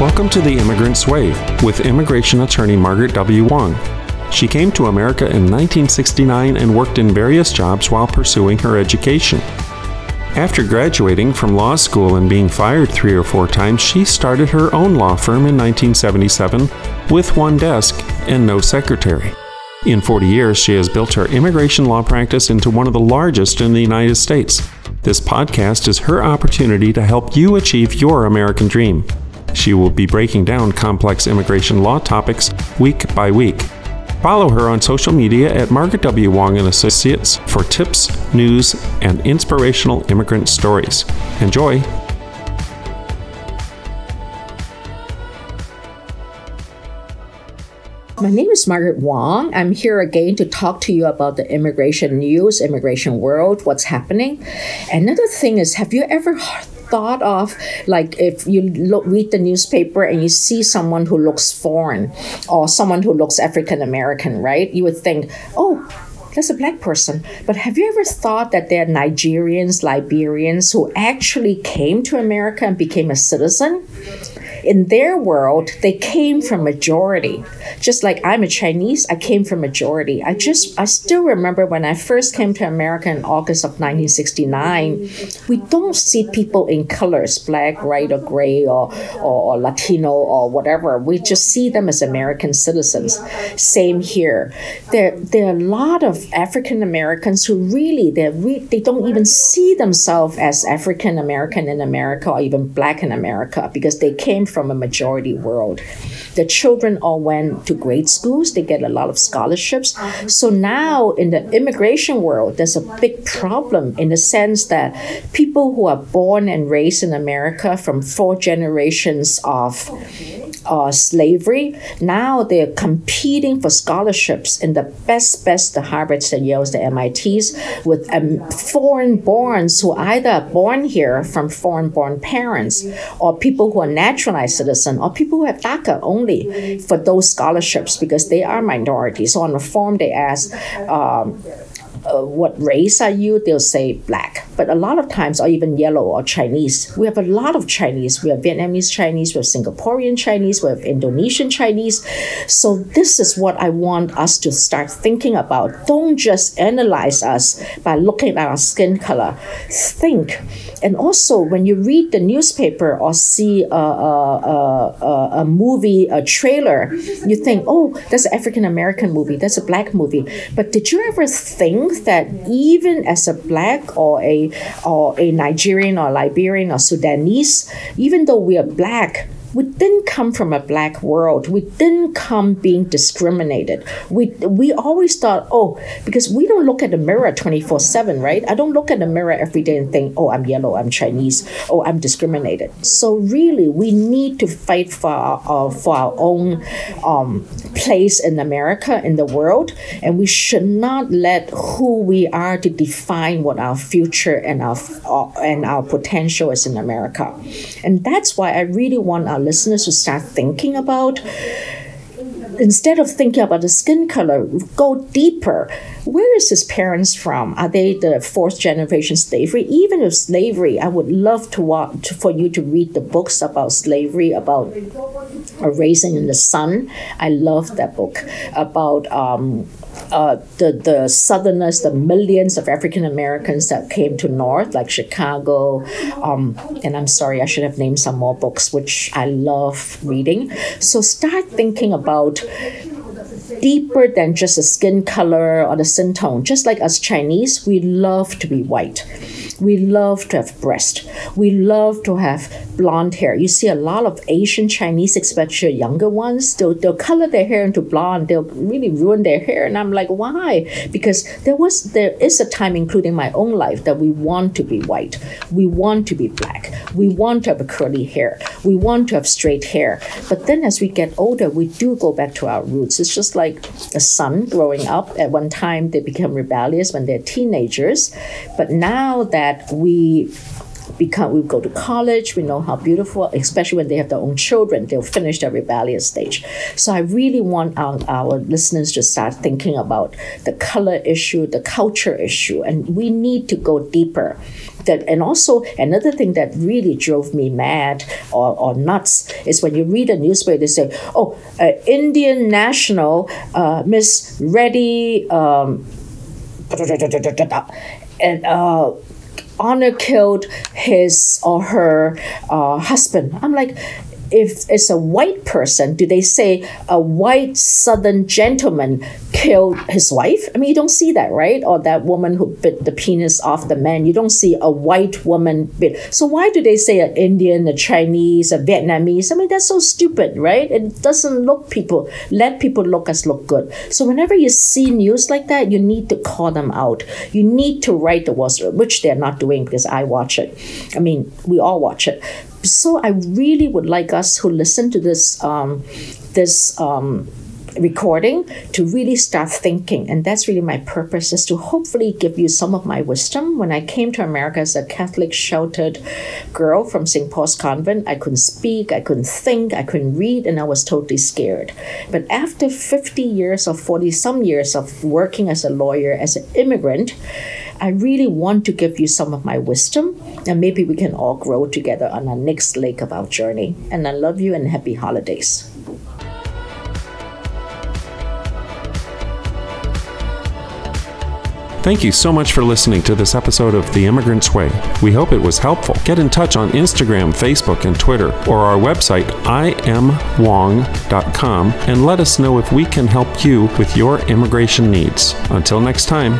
Welcome to The Immigrant's Way with immigration attorney Margaret W. Wong. She came to America in 1969 and worked in various jobs while pursuing her education. After graduating from law school and being fired three or four times, she started her own law firm in 1977 with one desk and no secretary. In 40 years, she has built her immigration law practice into one of the largest in the United States. This podcast is her opportunity to help you achieve your American dream. She will be breaking down complex immigration law topics week by week. Follow her on social media at Margaret W. Wong and Associates for tips, news, and inspirational immigrant stories. Enjoy! My name is Margaret Wong. I'm here again to talk to you about the immigration news, immigration world, what's happening. Another thing is, have you ever thought of like if you look read the newspaper and you see someone who looks foreign or someone who looks African American, right? You would think, oh, that's a black person. But have you ever thought that there are Nigerians, Liberians who actually came to America and became a citizen? In their world, they came from majority. Just like I'm a Chinese, I came from majority. I just, I still remember when I first came to America in August of 1969, we don't see people in colors, black, white, or gray, or, or, or Latino, or whatever. We just see them as American citizens. Same here. There, there are a lot of African Americans who really, they re- they don't even see themselves as African American in America or even black in America because they came from a majority world. The children all went to grade schools, they get a lot of scholarships. So now in the immigration world, there's a big problem in the sense that people who are born and raised in America from four generations of uh, slavery. Now they're competing for scholarships in the best, best, the Harvards, the Yales, the MITs, with um, foreign borns who either are born here from foreign born parents or people who are naturalized citizen or people who have DACA only for those scholarships because they are minorities. So on the form they ask, um, uh, what race are you? They'll say black. But a lot of times, or even yellow or Chinese. We have a lot of Chinese. We have Vietnamese Chinese, we have Singaporean Chinese, we have Indonesian Chinese. So, this is what I want us to start thinking about. Don't just analyze us by looking at our skin color. Think. And also, when you read the newspaper or see a, a, a, a movie, a trailer, you think, oh, that's an African American movie, that's a black movie. But did you ever think that even as a black or a or a Nigerian or Liberian or Sudanese, even though we are black, we didn't come from a black world. We didn't come being discriminated. We we always thought, oh, because we don't look at the mirror 24/7, right? I don't look at the mirror every day and think, oh, I'm yellow, I'm Chinese, oh, I'm discriminated. So really, we need to fight for our, uh, for our own um, place in America, in the world, and we should not let who we are to define what our future and our uh, and our potential is in America. And that's why I really want our our listeners to start thinking about instead of thinking about the skin color, go deeper. Where is his parents from? Are they the fourth generation slavery? Even if slavery, I would love to want to, for you to read the books about slavery, about a Raisin in the Sun. I love that book about um, uh, the the Southerners, the millions of African Americans that came to North, like Chicago, um, and I'm sorry, I should have named some more books, which I love reading. So start thinking about deeper than just a skin color or the skin tone. Just like us Chinese, we love to be white. We love to have breast. We love to have blonde hair. You see a lot of Asian Chinese, especially younger ones, they'll, they'll color their hair into blonde. They'll really ruin their hair. And I'm like, why? Because there was there is a time, including my own life, that we want to be white. We want to be black. We want to have curly hair. We want to have straight hair. But then as we get older, we do go back to our roots. It's just like a son growing up. At one time, they become rebellious when they're teenagers. But now that that we become we go to college we know how beautiful especially when they have their own children they'll finish their rebellious stage. So i really want our, our listeners to start thinking about the color issue the culture issue and we need to go deeper. That and also another thing that really drove me mad or, or nuts is when you read a newspaper they say oh uh, indian national uh, miss reddy um, and uh, honor killed his or her uh, husband. I'm like if it's a white person, do they say a white southern gentleman killed his wife? I mean, you don't see that, right? Or that woman who bit the penis off the man. You don't see a white woman bit. So why do they say an Indian, a Chinese, a Vietnamese? I mean, that's so stupid, right? It doesn't look people, let people look us look good. So whenever you see news like that, you need to call them out. You need to write the words, which they're not doing because I watch it. I mean, we all watch it so I really would like us who listen to this um, this um, recording to really start thinking. And that's really my purpose is to hopefully give you some of my wisdom. When i came to america as a catholic sheltered girl from st paul's convent i couldn't speak i couldn't think i couldn't read and i was totally scared. But after 50 years or 40 some years of working as a lawyer as an immigrant I really want to give you some of my wisdom, and maybe we can all grow together on our next leg of our journey. And I love you and happy holidays. Thank you so much for listening to this episode of The Immigrant's Way. We hope it was helpful. Get in touch on Instagram, Facebook, and Twitter, or our website, imwong.com, and let us know if we can help you with your immigration needs. Until next time.